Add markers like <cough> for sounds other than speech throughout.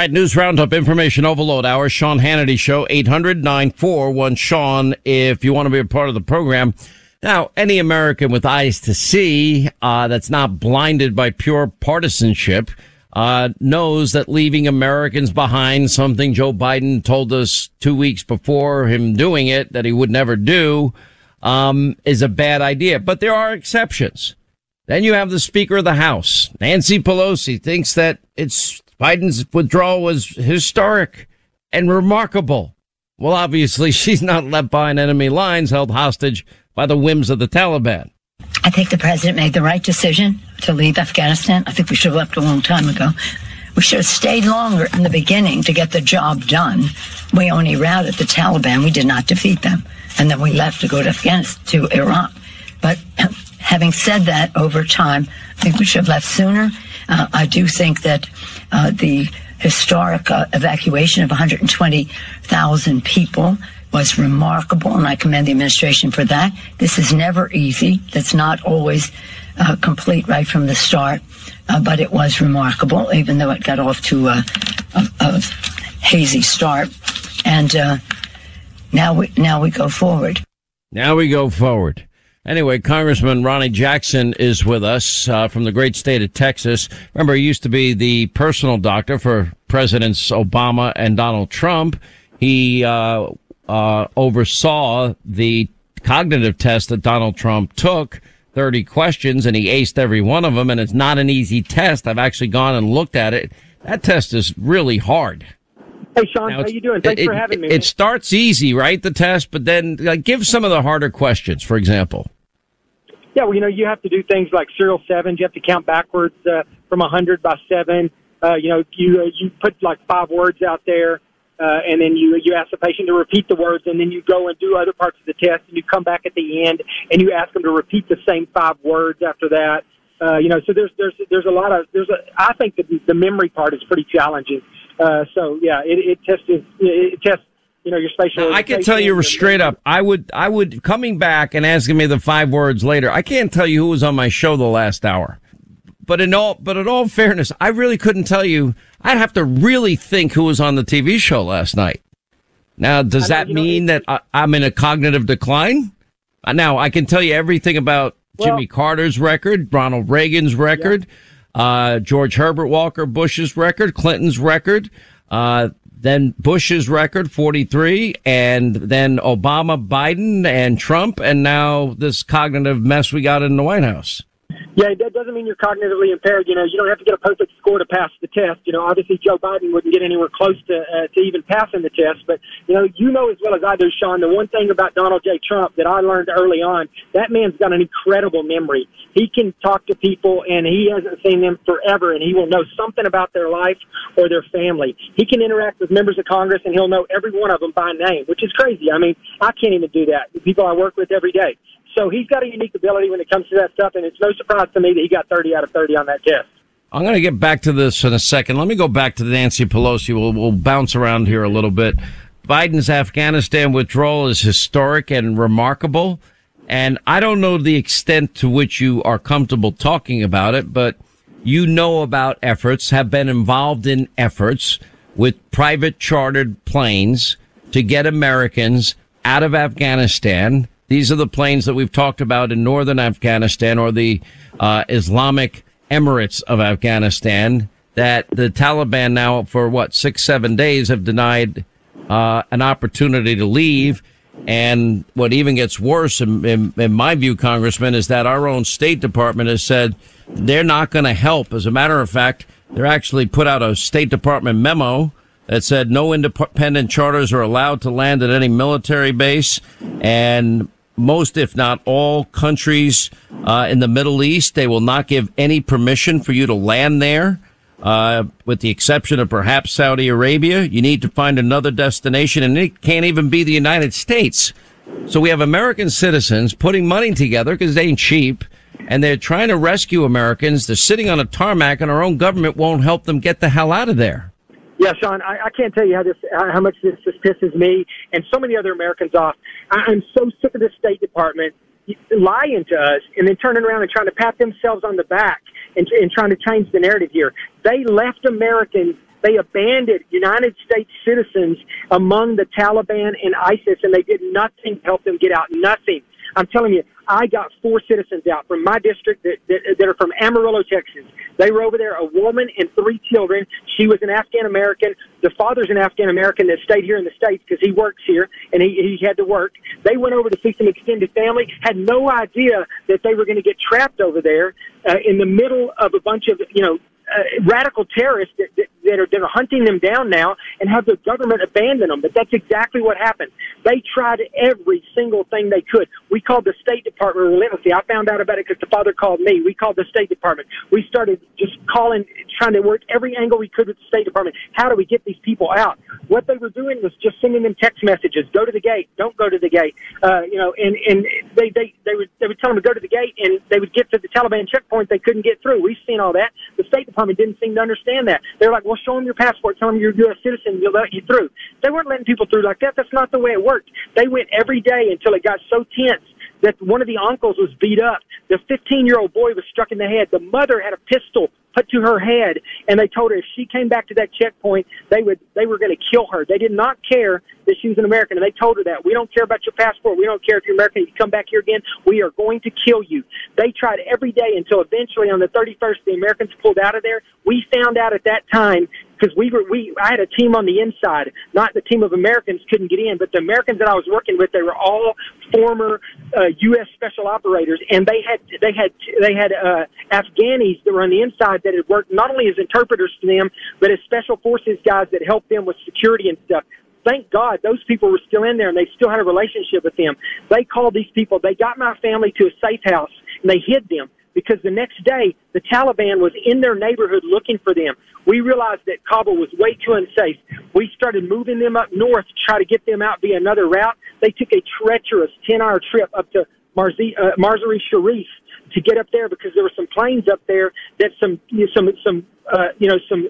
All right, news roundup, information overload hour, Sean Hannity Show, 800 941 Sean, if you want to be a part of the program. Now, any American with eyes to see, uh, that's not blinded by pure partisanship, uh, knows that leaving Americans behind, something Joe Biden told us two weeks before him doing it that he would never do, um, is a bad idea. But there are exceptions. Then you have the Speaker of the House, Nancy Pelosi, thinks that it's Biden's withdrawal was historic and remarkable. Well, obviously, <laughs> she's not left behind enemy lines held hostage by the whims of the Taliban. I think the president made the right decision to leave Afghanistan. I think we should have left a long time ago. We should have stayed longer in the beginning to get the job done. We only routed the Taliban. We did not defeat them. And then we left to go to Afghanistan, to Iraq. But <clears throat> having said that, over time, I think we should have left sooner. Uh, I do think that uh, the historic uh, evacuation of 120,000 people was remarkable, and I commend the administration for that. This is never easy. That's not always uh, complete right from the start, uh, but it was remarkable, even though it got off to a, a, a hazy start. And uh, now we now we go forward. Now we go forward. Anyway, Congressman Ronny Jackson is with us uh, from the great state of Texas. Remember, he used to be the personal doctor for Presidents Obama and Donald Trump. He uh, uh, oversaw the cognitive test that Donald Trump took. 30 questions and he aced every one of them and it's not an easy test. I've actually gone and looked at it. That test is really hard. Hey Sean, how you doing? Thanks it, for having me. It starts easy, right? The test, but then like, give some of the harder questions, for example. Yeah, well, you know, you have to do things like serial sevens. You have to count backwards uh, from a hundred by seven. Uh, you know, you uh, you put like five words out there, uh, and then you you ask the patient to repeat the words, and then you go and do other parts of the test, and you come back at the end, and you ask them to repeat the same five words after that. Uh, you know, so there's there's there's a lot of there's a I think the the memory part is pretty challenging. Uh, so yeah, it, it tests it tests you know your spatial. I can tell you straight up. I would I would coming back and asking me the five words later. I can't tell you who was on my show the last hour. But in all but in all fairness, I really couldn't tell you. I'd have to really think who was on the TV show last night. Now, does that mean that I, am in a cognitive decline? Now, I can tell you everything about well, Jimmy Carter's record, Ronald Reagan's record. Yeah uh, George Herbert Walker Bush's record, Clinton's record, uh, then Bush's record, 43, and then Obama, Biden, and Trump, and now this cognitive mess we got in the White House. Yeah, that doesn't mean you're cognitively impaired. You know, you don't have to get a perfect score to pass the test. You know, obviously Joe Biden wouldn't get anywhere close to uh, to even passing the test. But you know, you know as well as I do, Sean. The one thing about Donald J. Trump that I learned early on, that man's got an incredible memory. He can talk to people, and he hasn't seen them forever, and he will know something about their life or their family. He can interact with members of Congress, and he'll know every one of them by name, which is crazy. I mean, I can't even do that. The people I work with every day. So he's got a unique ability when it comes to that stuff, and it's no surprise to me that he got 30 out of 30 on that test. I'm going to get back to this in a second. Let me go back to Nancy Pelosi. We'll, we'll bounce around here a little bit. Biden's Afghanistan withdrawal is historic and remarkable. And I don't know the extent to which you are comfortable talking about it, but you know about efforts, have been involved in efforts with private chartered planes to get Americans out of Afghanistan these are the planes that we've talked about in northern Afghanistan or the uh, Islamic Emirates of Afghanistan that the Taliban now for what six, seven days have denied uh, an opportunity to leave. And what even gets worse, in, in, in, my view, Congressman, is that our own State Department has said they're not going to help. As a matter of fact, they're actually put out a State Department memo that said no independent charters are allowed to land at any military base. And most, if not all, countries uh, in the Middle East. They will not give any permission for you to land there, uh, with the exception of perhaps Saudi Arabia. You need to find another destination, and it can't even be the United States. So we have American citizens putting money together because they ain't cheap, and they're trying to rescue Americans. They're sitting on a tarmac, and our own government won't help them get the hell out of there. Yeah, Sean, I, I can't tell you how this, how much this, this pisses me and so many other Americans off. I, I'm so sick of the State Department lying to us and then turning around and trying to pat themselves on the back and, and trying to change the narrative here. They left Americans They abandoned United States citizens among the Taliban and ISIS, and they did nothing to help them get out. Nothing. I'm telling you, I got four citizens out from my district that, that, that are from Amarillo, Texas. They were over there, a woman and three children. She was an Afghan American. The father's an Afghan American that stayed here in the States because he works here and he, he had to work. They went over to see some extended family, had no idea that they were going to get trapped over there uh, in the middle of a bunch of, you know, uh, radical terrorists that, that, that, are, are hunting them down now and have the government abandon them. But that's exactly what happened. They tried every single thing they could. We called the State Department relentlessly. I found out about it because the father called me. We called the State Department. We started just calling, trying to work every angle we could with the State Department. How do we get these people out? What they were doing was just sending them text messages: "Go to the gate. Don't go to the gate." Uh, you know, and and they they they would they would tell them to go to the gate, and they would get to the Taliban checkpoint. They couldn't get through. We've seen all that. The State Department didn't seem to understand that. They're like, "Well, show them your passport. Tell them you're a U.S. citizen. We'll let you through." They weren't letting people through like that. That's not the way it worked. They went every day until it got so tense that one of the uncles was beat up. The 15 year old boy was struck in the head. The mother had a pistol put to her head, and they told her if she came back to that checkpoint, they would they were going to kill her. They did not care that she was an American, and they told her that we don't care about your passport. We don't care if you're American. If you come back here again, we are going to kill you. They tried every day until eventually on the 31st, the Americans pulled out of there. We found out at that time because we were we I had a team on the inside, not the team of Americans couldn't get in, but the Americans that I was working with, they were all former uh, U.S. special operators, and they had they had they had uh, Afghanis that were on the inside that had worked not only as interpreters to them, but as special forces guys that helped them with security and stuff thank God those people were still in there and they still had a relationship with them. They called these people, they got my family to a safe house and they hid them because the next day the Taliban was in their neighborhood looking for them. We realized that Kabul was way too unsafe. We started moving them up north to try to get them out via another route. They took a treacherous 10 hour trip up to Marzi, uh, Marzari Sharif to get up there because there were some planes up there that some, you know, some, some, uh, you know, some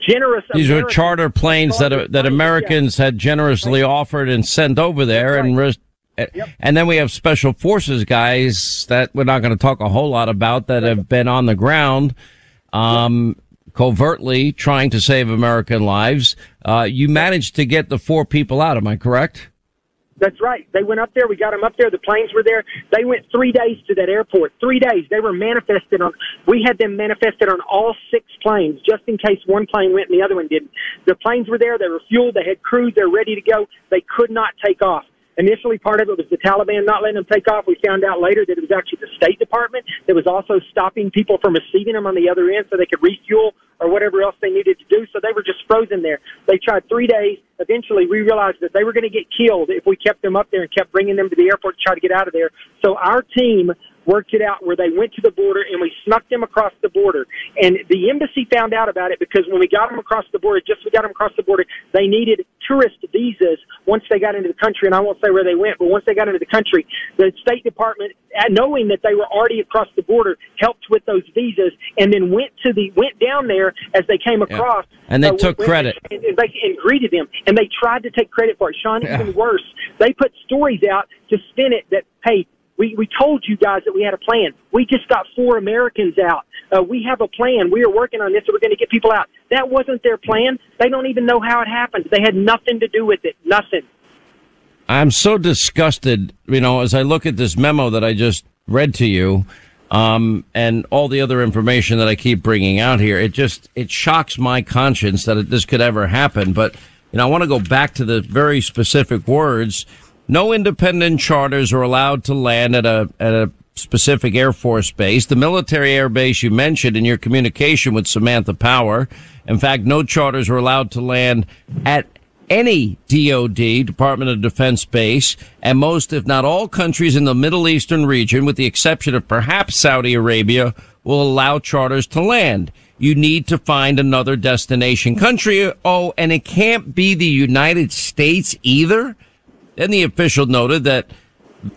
generous. These Americans were charter planes that that Americans had generously offered and sent over there, right. and risked Yep. And then we have special forces guys that we're not going to talk a whole lot about that have been on the ground, um, covertly trying to save American lives. Uh, you managed to get the four people out. Am I correct? That's right. They went up there. We got them up there. The planes were there. They went three days to that airport. Three days. They were manifested on. We had them manifested on all six planes, just in case one plane went and the other one didn't. The planes were there. They were fueled. They had crews. They're ready to go. They could not take off. Initially, part of it was the Taliban not letting them take off. We found out later that it was actually the State Department that was also stopping people from receiving them on the other end so they could refuel or whatever else they needed to do. So they were just frozen there. They tried three days. Eventually, we realized that they were going to get killed if we kept them up there and kept bringing them to the airport to try to get out of there. So our team worked it out where they went to the border and we snuck them across the border. And the embassy found out about it because when we got them across the border, just we got them across the border, they needed tourist visas once they got into the country. And I won't say where they went, but once they got into the country, the State Department, knowing that they were already across the border, helped with those visas and then went to the, went down there as they came across. Yeah. And they uh, took credit. And, and, they, and greeted them. And they tried to take credit for it. Sean, yeah. even worse. They put stories out to spin it that, hey, we, we told you guys that we had a plan. We just got four Americans out. Uh, we have a plan. We are working on this. So we're going to get people out. That wasn't their plan. They don't even know how it happened. They had nothing to do with it. Nothing. I'm so disgusted, you know, as I look at this memo that I just read to you, um, and all the other information that I keep bringing out here. It just, it shocks my conscience that this could ever happen. But, you know, I want to go back to the very specific words no independent charters are allowed to land at a, at a specific Air Force base. The military air base you mentioned in your communication with Samantha Power. In fact, no charters are allowed to land at any DOD, Department of Defense base, and most, if not all countries in the Middle Eastern region, with the exception of perhaps Saudi Arabia, will allow charters to land. You need to find another destination country. Oh, and it can't be the United States either. Then the official noted that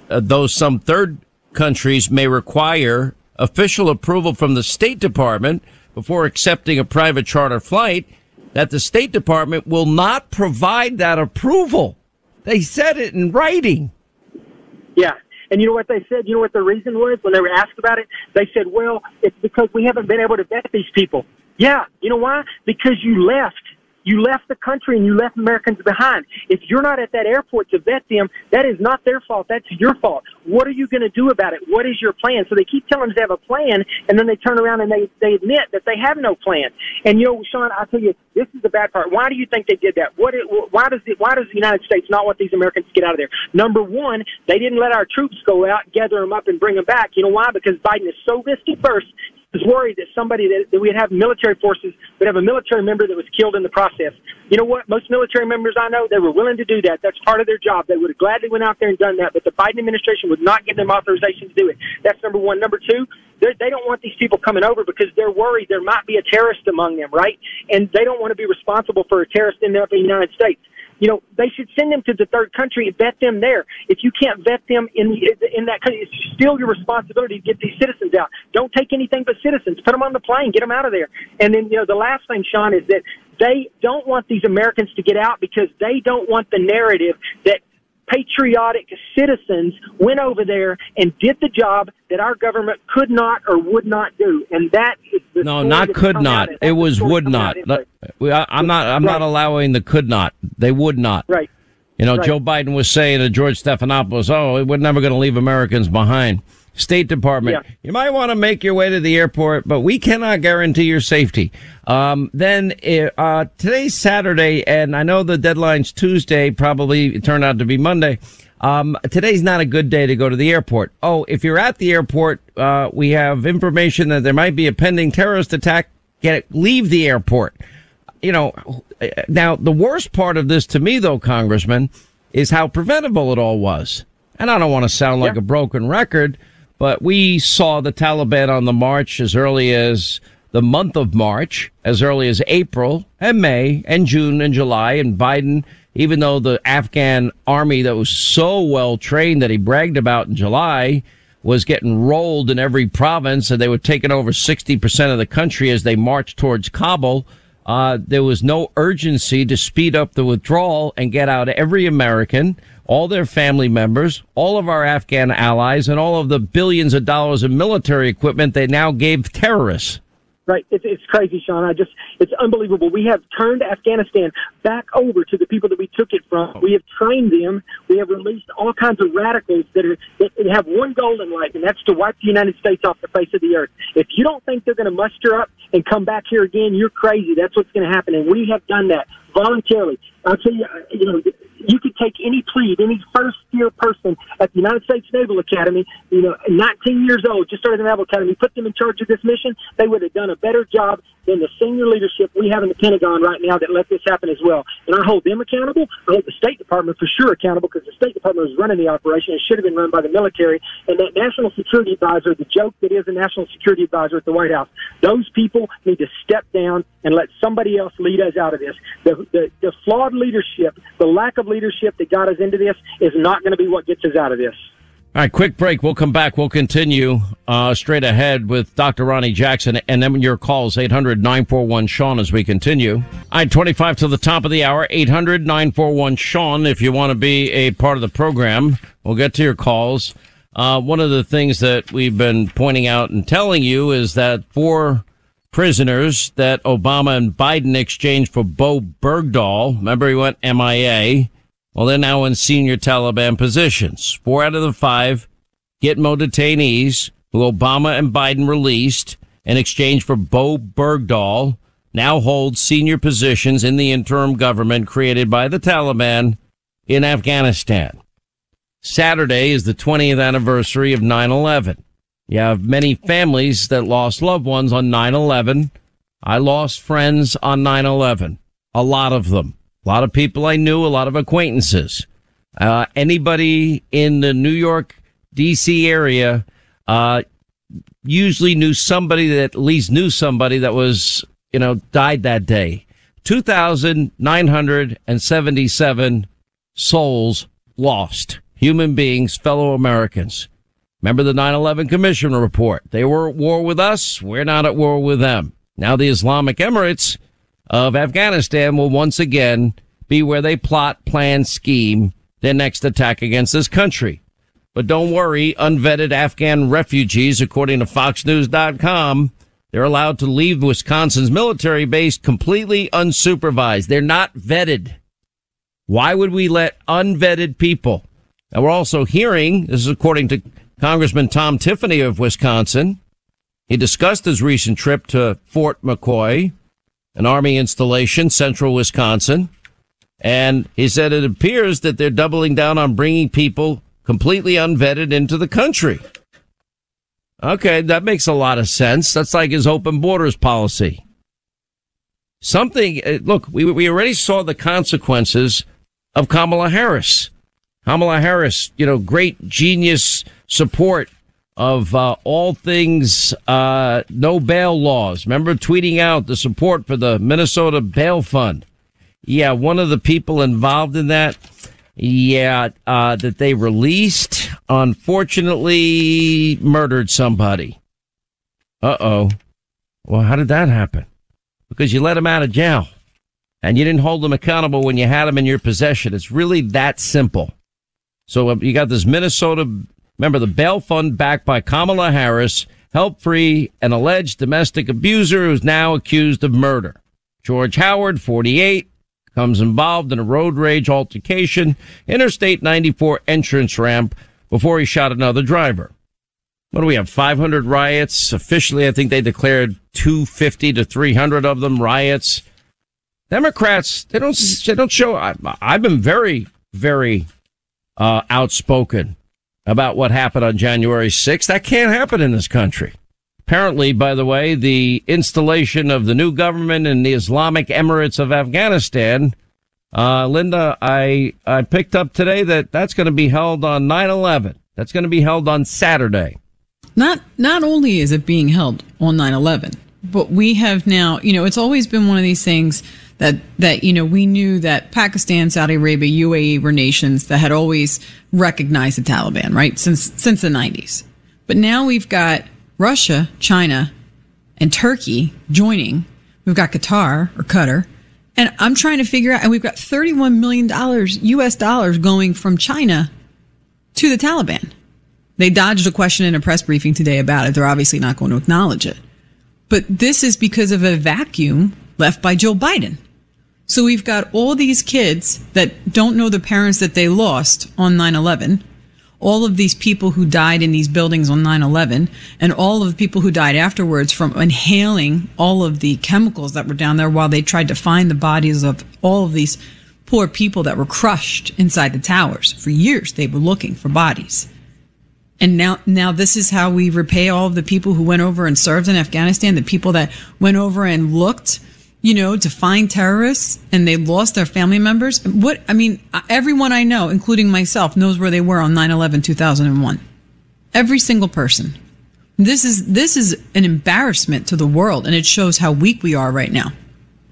uh, though some third countries may require official approval from the State Department before accepting a private charter flight, that the State Department will not provide that approval. They said it in writing. Yeah. And you know what they said? You know what the reason was when they were asked about it? They said, well, it's because we haven't been able to vet these people. Yeah. You know why? Because you left You left the country and you left Americans behind. If you're not at that airport to vet them, that is not their fault. That's your fault. What are you going to do about it? What is your plan? So they keep telling us they have a plan, and then they turn around and they they admit that they have no plan. And you know, Sean, I'll tell you, this is the bad part. Why do you think they did that? What? It, why does it? Why does the United States not want these Americans to get out of there? Number one, they didn't let our troops go out, gather them up, and bring them back. You know why? Because Biden is so risky first was worried that somebody that, that we'd have military forces would have a military member that was killed in the process. You know what? Most military members I know, they were willing to do that. That's part of their job. They would have gladly went out there and done that, but the Biden administration would not give them authorization to do it. That's number one. Number two, they don't want these people coming over because they're worried there might be a terrorist among them, right? And they don't want to be responsible for a terrorist ending up in the United States you know, they should send them to the third country and vet them there. If you can't vet them in in that country, it's still your responsibility to get these citizens out. Don't take anything but citizens. Put them on the plane, get them out of there. And then, you know, the last thing, Sean, is that they don't want these Americans to get out because they don't want the narrative that patriotic citizens went over there and did the job that our government could not or would not do, and that is the no, not could not. It was would not. I'm not. I'm right. not allowing the could not. They would not. Right. You know, right. Joe Biden was saying to George Stephanopoulos, "Oh, we're never going to leave Americans behind." State Department, yeah. you might want to make your way to the airport, but we cannot guarantee your safety. Um, then uh, today's Saturday, and I know the deadline's Tuesday. Probably it turned out to be Monday. Um, today's not a good day to go to the airport. Oh, if you're at the airport, uh, we have information that there might be a pending terrorist attack. Get leave the airport. You know, now the worst part of this to me, though, Congressman, is how preventable it all was. And I don't want to sound like yeah. a broken record, but we saw the Taliban on the march as early as the month of March, as early as April and May and June and July. And Biden, even though the Afghan army that was so well trained that he bragged about in July was getting rolled in every province and they were taking over 60% of the country as they marched towards Kabul. Uh, there was no urgency to speed up the withdrawal and get out every American all their family members, all of our Afghan allies, and all of the billions of dollars of military equipment they now gave terrorists. Right. It's, it's crazy, Sean. I just, it's unbelievable. We have turned Afghanistan back over to the people that we took it from. We have trained them. We have released all kinds of radicals that, are, that have one goal in life, and that's to wipe the United States off the face of the earth. If you don't think they're going to muster up and come back here again, you're crazy. That's what's going to happen. And we have done that voluntarily. I'll tell you, uh, you know, you could take any plebe, any first year person at the United States Naval Academy, you know, 19 years old, just started the Naval Academy, put them in charge of this mission, they would have done a better job than the senior leadership we have in the Pentagon right now that let this happen as well. And I hold them accountable. I hold the State Department for sure accountable because the State Department was running the operation. It should have been run by the military. And that National Security Advisor, the joke that is a National Security Advisor at the White House, those people need to step down and let somebody else lead us out of this. The, the, the flawed leadership, the lack of leadership that got us into this is not going to be what gets us out of this. All right, quick break. We'll come back. We'll continue uh, straight ahead with Dr. Ronny Jackson and then your calls 800 941 Sean as we continue. All right, 25 to the top of the hour 800 941 Sean if you want to be a part of the program. We'll get to your calls. Uh, one of the things that we've been pointing out and telling you is that four prisoners that Obama and Biden exchanged for Bo Bergdahl. Remember, he went MIA. Well, they're now in senior Taliban positions. Four out of the five Gitmo detainees who Obama and Biden released in exchange for Bo Bergdahl now hold senior positions in the interim government created by the Taliban in Afghanistan. Saturday is the 20th anniversary of 9-11. You have many families that lost loved ones on 9-11. I lost friends on 9-11. A lot of them. A lot of people I knew, a lot of acquaintances. Uh, anybody in the New York, D.C. area, uh, usually knew somebody that at least knew somebody that was, you know, died that day. 2,977 souls lost. Human beings, fellow Americans. Remember the 9-11 Commission report. They were at war with us. We're not at war with them. Now the Islamic Emirates of Afghanistan will once again be where they plot, plan, scheme their next attack against this country. But don't worry, unvetted Afghan refugees, according to FoxNews.com, they're allowed to leave Wisconsin's military base completely unsupervised. They're not vetted. Why would we let unvetted people? And we're also hearing, this is according to Congressman Tom Tiffany of Wisconsin. He discussed his recent trip to Fort McCoy, an army installation, central Wisconsin. And he said it appears that they're doubling down on bringing people completely unvetted into the country. Okay, that makes a lot of sense. That's like his open borders policy. Something, uh, look, we, we already saw the consequences of Kamala Harris. Kamala Harris, you know, great genius support of uh, all things uh, no bail laws. Remember tweeting out the support for the Minnesota Bail Fund. Yeah, one of the people involved in that, yeah, uh, that they released, unfortunately murdered somebody. Uh oh. Well, how did that happen? Because you let him out of jail and you didn't hold him accountable when you had him in your possession. It's really that simple. So uh, you got this Minnesota, remember the bail fund backed by Kamala Harris, help free an alleged domestic abuser who's now accused of murder. George Howard, 48, comes involved in a road rage altercation, Interstate 94 entrance ramp before he shot another driver. What do we have? 500 riots. Officially, I think they declared 250 to 300 of them riots. Democrats, they don't, they don't show, I, I've been very, very, uh, outspoken about what happened on January 6th. That can't happen in this country. Apparently, by the way, the installation of the new government in the Islamic Emirates of Afghanistan, uh, Linda, I, I picked up today that that's going to be held on 9-11. That's going to be held on Saturday. Not, not only is it being held on 9-11, but we have now, you know, it's always been one of these things that, that, you know, we knew that Pakistan, Saudi Arabia, UAE were nations that had always recognized the Taliban, right? Since, since the 90s. But now we've got Russia, China, and Turkey joining. We've got Qatar or Qatar. And I'm trying to figure out, and we've got $31 million US dollars going from China to the Taliban. They dodged a question in a press briefing today about it. They're obviously not going to acknowledge it. But this is because of a vacuum left by Joe Biden. So we've got all these kids that don't know the parents that they lost on 9 11 all of these people who died in these buildings on 9-11 and all of the people who died afterwards from inhaling all of the chemicals that were down there while they tried to find the bodies of all of these poor people that were crushed inside the towers. For years they were looking for bodies. And now now this is how we repay all of the people who went over and served in afghanistan the people that went over and looked you know, to find terrorists and they lost their family members. What, I mean, everyone I know, including myself, knows where they were on 9-11, 2001. Every single person. This is, this is an embarrassment to the world and it shows how weak we are right now.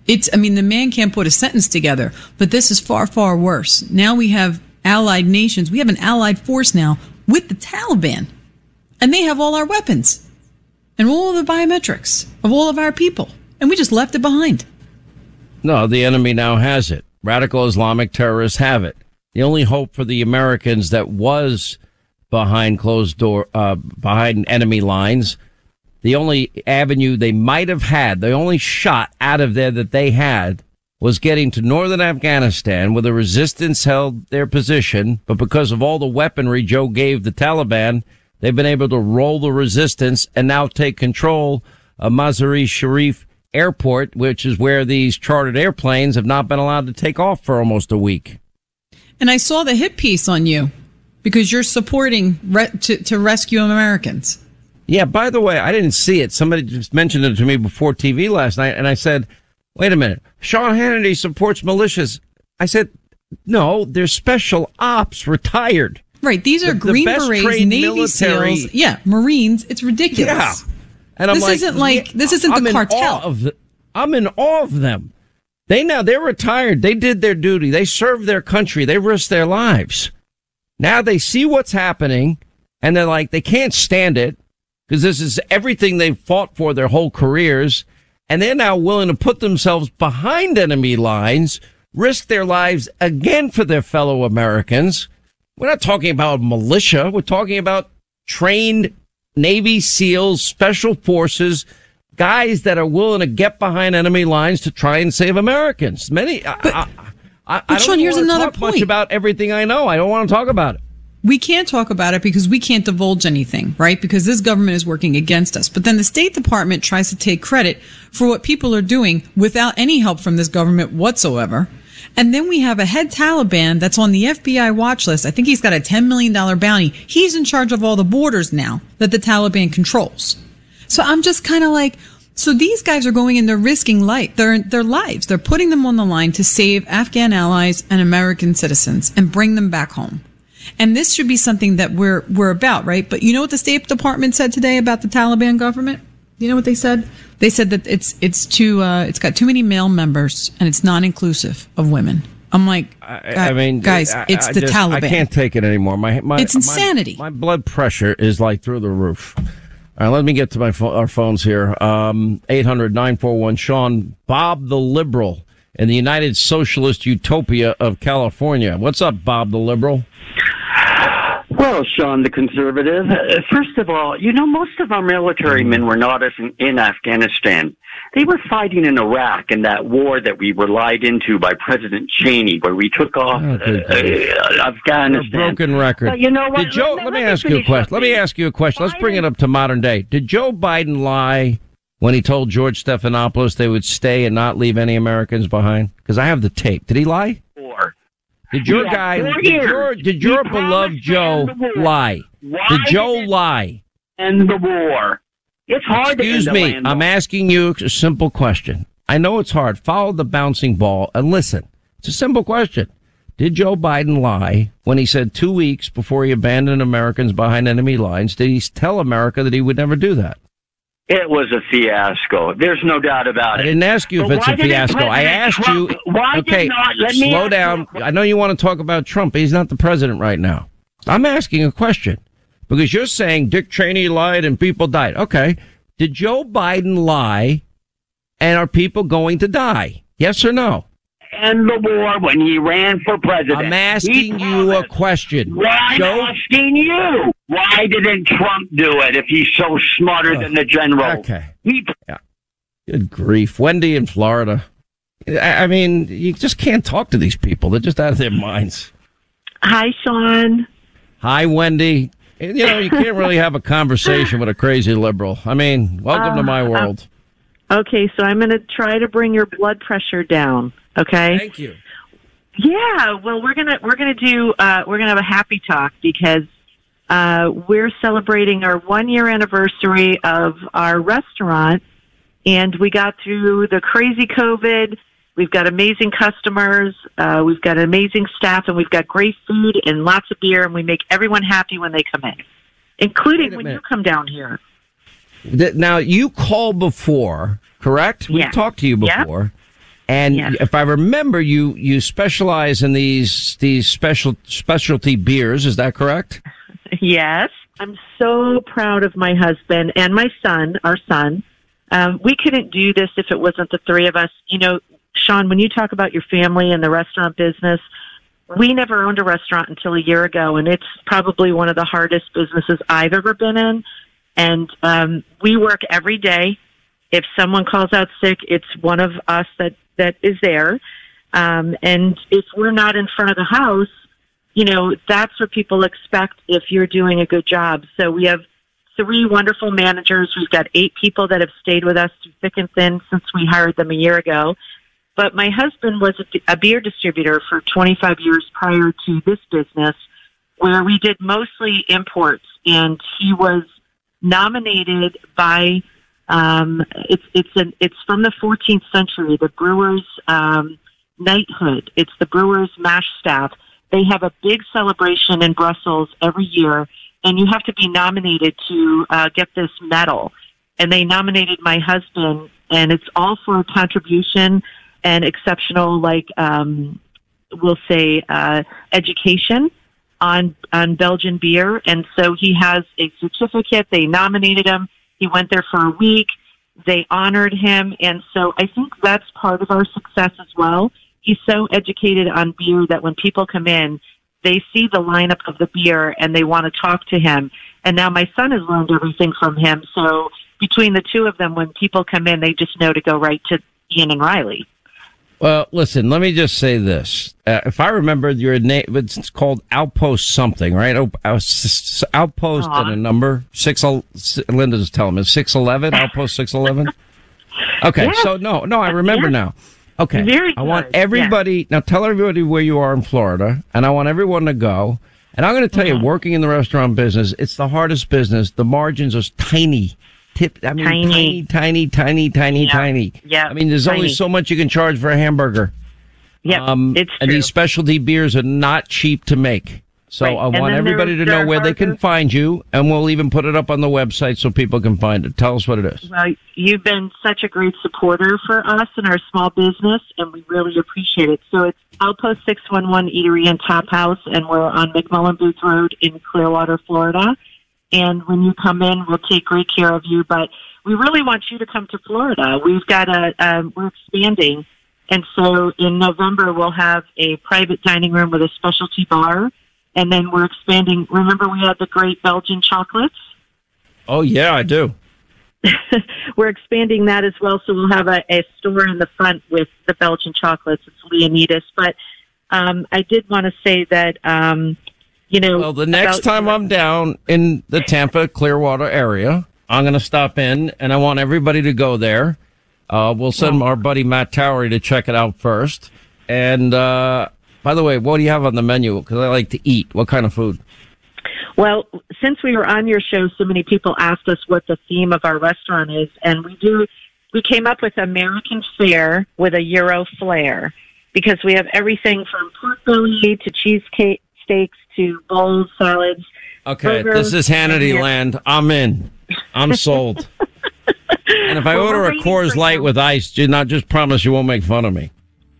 It's, I mean, the man can't put a sentence together, but this is far, far worse. Now we have allied nations. We have an allied force now with the Taliban and they have all our weapons and all the biometrics of all of our people and we just left it behind. No, the enemy now has it. Radical Islamic terrorists have it. The only hope for the Americans that was behind closed door, uh, behind enemy lines, the only avenue they might have had, the only shot out of there that they had was getting to northern Afghanistan where the resistance held their position. But because of all the weaponry Joe gave the Taliban, they've been able to roll the resistance and now take control of Mazar-e Sharif airport, which is where these chartered airplanes have not been allowed to take off for almost a week. And I saw the hit piece on you because you're supporting re- to, to rescue Americans. Yeah, by the way, I didn't see it. Somebody just mentioned it to me before TV last night, and I said, wait a minute, Sean Hannity supports militias. I said, no, they're special ops retired. Right. These are the, Green the Berets, Navy military. SEALs. Yeah, Marines. It's ridiculous. Yeah. And I'm this like, isn't like this isn't I'm the cartel. Of the, I'm in awe of them. They now they're retired. They did their duty. They served their country. They risked their lives. Now they see what's happening and they're like they can't stand it because this is everything they've fought for their whole careers and they're now willing to put themselves behind enemy lines, risk their lives again for their fellow Americans. We're not talking about militia. We're talking about trained Navy SEALs, special forces, guys that are willing to get behind enemy lines to try and save Americans. Many. But, I, I, I, don't Sean, here's another point. about everything I know. I don't want to talk about it. We can't talk about it because we can't divulge anything, right? Because this government is working against us. But then the State Department tries to take credit for what people are doing without any help from this government whatsoever. And then we have a head Taliban that's on the FBI watch list. I think he's got a $10 million bounty. He's in charge of all the borders now that the Taliban controls. So I'm just kind of like, so these guys are going and they're risking life, their, their lives. They're putting them on the line to save Afghan allies and American citizens and bring them back home. And this should be something that we're, we're about, right? But you know what the State Department said today about the Taliban government? You know what they said? They said that it's, it's too, uh, it's got too many male members and it's non-inclusive of women. I'm like, I, I mean, guys, I, it's I the just, Taliban. I can't take it anymore. My, my It's insanity. My, my blood pressure is like through the roof. All right, let me get to my pho- our phones here. Um, 800-941 Sean Bob the liberal in the United Socialist Utopia of California. What's up, Bob the liberal? Well, Sean, the conservative. Uh, First of all, you know, most of our military men were not in, in Afghanistan. They were fighting in Iraq in that war that we were lied into by President Cheney, where we took off Oh, uh, uh, A Afghanistan. broken record. But you know what? Did Joe, Let let, me- me let me ask you a question. Let me ask you a question. Let's bring it up to modern day. Did Joe Biden lie when he told George Stephanopoulos they would stay and not leave any Americans behind? Because I have the tape. Did he lie? Did your guy, did your, did your beloved Joe end the war. lie? Why Did Joe lie? End the war. It's hard Excuse me. I'm asking you a simple question. I know it's hard. Follow the bouncing ball and listen. It's a simple question. Did Joe Biden lie when he said two weeks before he abandoned Americans behind enemy lines? Did he tell America that he would never do that? It was a fiasco. There's no doubt about it. I didn't ask you if it's a fiasco. I asked Trump- you. why did okay, not- let me slow down. you- I know you want to talk about Trump. He's not the president right now. I'm asking a question because you're saying Dick Cheney lied and people died. Okay, did Joe Biden lie, and are people going to die? Yes or no? End the war when he ran for president. I'm asking you a question. Why I'm Joe, asking you? Why didn't Trump do it if he's so smarter than the general? okay. He, Good grief, Wendy in Florida. I I mean, you just can't talk to these people. They're just out of their minds. Hi, Sean. Hi, Wendy. You know, you can't really have a conversation with a crazy liberal. I mean, welcome to uh, my uh, world. Okay, so I'm going to try to bring your blood pressure down. Okay. Thank you. Yeah. Well, we're gonna we're gonna do uh, we're gonna have a happy talk because uh, we're celebrating our one year anniversary of our restaurant, and we got through the crazy COVID. We've got amazing customers. Uh, we've got amazing staff, and we've got great food and lots of beer, and we make everyone happy when they come in, including when minute. you come down here. Th- Now, you called before, correct? We've talked to you Yeah. before. And Yes. if I remember, you, you specialize in these, these special, specialty beers. Is that correct? <laughs> Yes. I'm so proud of my husband and my son, our son. Um, we couldn't do this if it wasn't the three of us. You know, Sean, when you talk about your family and the restaurant business, we never owned a restaurant until a year ago, and it's probably one of the hardest businesses I've ever been in. And um, we work every day. If someone calls out sick, it's one of us that that is there. Um, and if we're not in front of the house, you know, that's what people expect if you're doing a good job. So we have three wonderful managers. We've got eight people that have stayed with us through thick and thin since we hired them a year ago. But my husband was a, a beer distributor for 25 years prior to this business, where we did mostly imports, and he was nominated by um, it's it's an it's from the 14th century, the Brewers um, knighthood. It's the Brewers mash staff. They have a big celebration in Brussels every year, and you have to be nominated to uh, get this medal. And they nominated my husband, and it's all for contribution and exceptional, like um, we'll say, uh, education on on Belgian beer. And so he has a certificate. They nominated him. He went there for a week. They honored him, and so I think that's part of our success as well. He's so educated on beer that when people come in, they see the lineup of the beer and they want to talk to him. And now my son has learned everything from him. So between the two of them, when people come in, they just know to go right to Ian and Riley. Well, listen, let me just say this. Uh, if I remember your name, it's called Outpost something, right? Uh, Outpost and a number. Six, Linda's telling me, 611, <laughs> Outpost 611. Okay, yes. so no, no, I remember yes. now. Okay, Very I want everybody, now tell everybody where you are in Florida, and I want everyone to go. And I'm going to tell mm-hmm. you, working in the restaurant business, it's the hardest business. The margins are tiny tip. I mean, tiny, tiny, tiny, tiny, tiny. Yeah. I mean, there's tiny. only so much you can charge for a hamburger. Yeah. Um, it's true. and these specialty beers are not cheap to make. So right. I and want everybody to know where they can find you, and we'll even put it up on the website so people can find it. Tell us what it is. Well, you've been such a great supporter for us and our small business, and we really appreciate it. So it's Outpost 611 Eatery and Tap House, and we're on McMullen Booth Road in Clearwater, Florida. And when you come in, we'll take great care of you. But we really want you to come to Florida. We've got a, um, we're expanding. And so in November, we'll have a private dining room with a specialty bar. And then we're expanding. Remember, we had the great Belgian chocolates? Oh, yeah, I do. <laughs> we're expanding that as well. So we'll have a, a store in the front with the Belgian chocolates. It's Leonidas. But um, I did want to say that um, you know. Well, the next time I'm down in the Tampa Clearwater area, I'm going to stop in, and I want everybody to go there. Uh, we'll send our buddy Matt Towery to check it out first. And uh, by the way, what do you have on the menu? Because I like to eat. What kind of food? Well, since we were on your show, so many people asked us what the theme of our restaurant is, and we do. We came up with American fare with a Euro flair because we have everything from pork belly to cheesecake steaks to bowls, salads. Okay, burgers, this is Hannity land. I'm in. I'm sold. <laughs> and if I well, order a Coors Light with ice, do not just promise you won't make fun of me.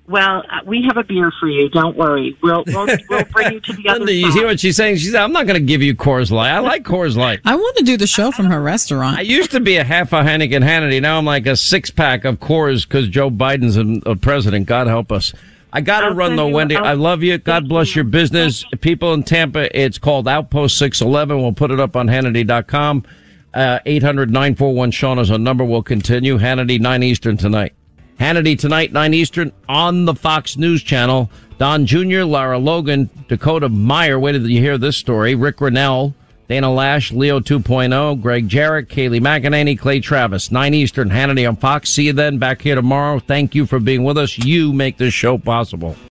Well, uh, we have a beer for you. Don't worry. We'll we'll, we'll <laughs> bring you to the other Linda, you hear what she's saying? She said, "I'm not going to give you Coors Light. I like Coors Light. I want to do the show from her restaurant. I used to be a half a Heineken Hannity. Now I'm like a six pack of Coors because Joe Biden's a, a president. God help us. I got to run though, Wendy. I love you. God bless your business. People in Tampa, it's called Outpost 611. We'll put it up on Hannity.com. Uh, 800 941 Sean is a number. We'll continue. Hannity, 9 Eastern tonight. Hannity tonight, 9 Eastern on the Fox News Channel. Don Jr., Lara Logan, Dakota Meyer. Wait till you hear this story. Rick Grenell Dana Loesch, Leo 2.0, Gregg Jarrett, Kayleigh McEnany, Clay Travis, 9 Eastern, Hannity on Fox. See you then back here tomorrow. Thank you for being with us. You make this show possible.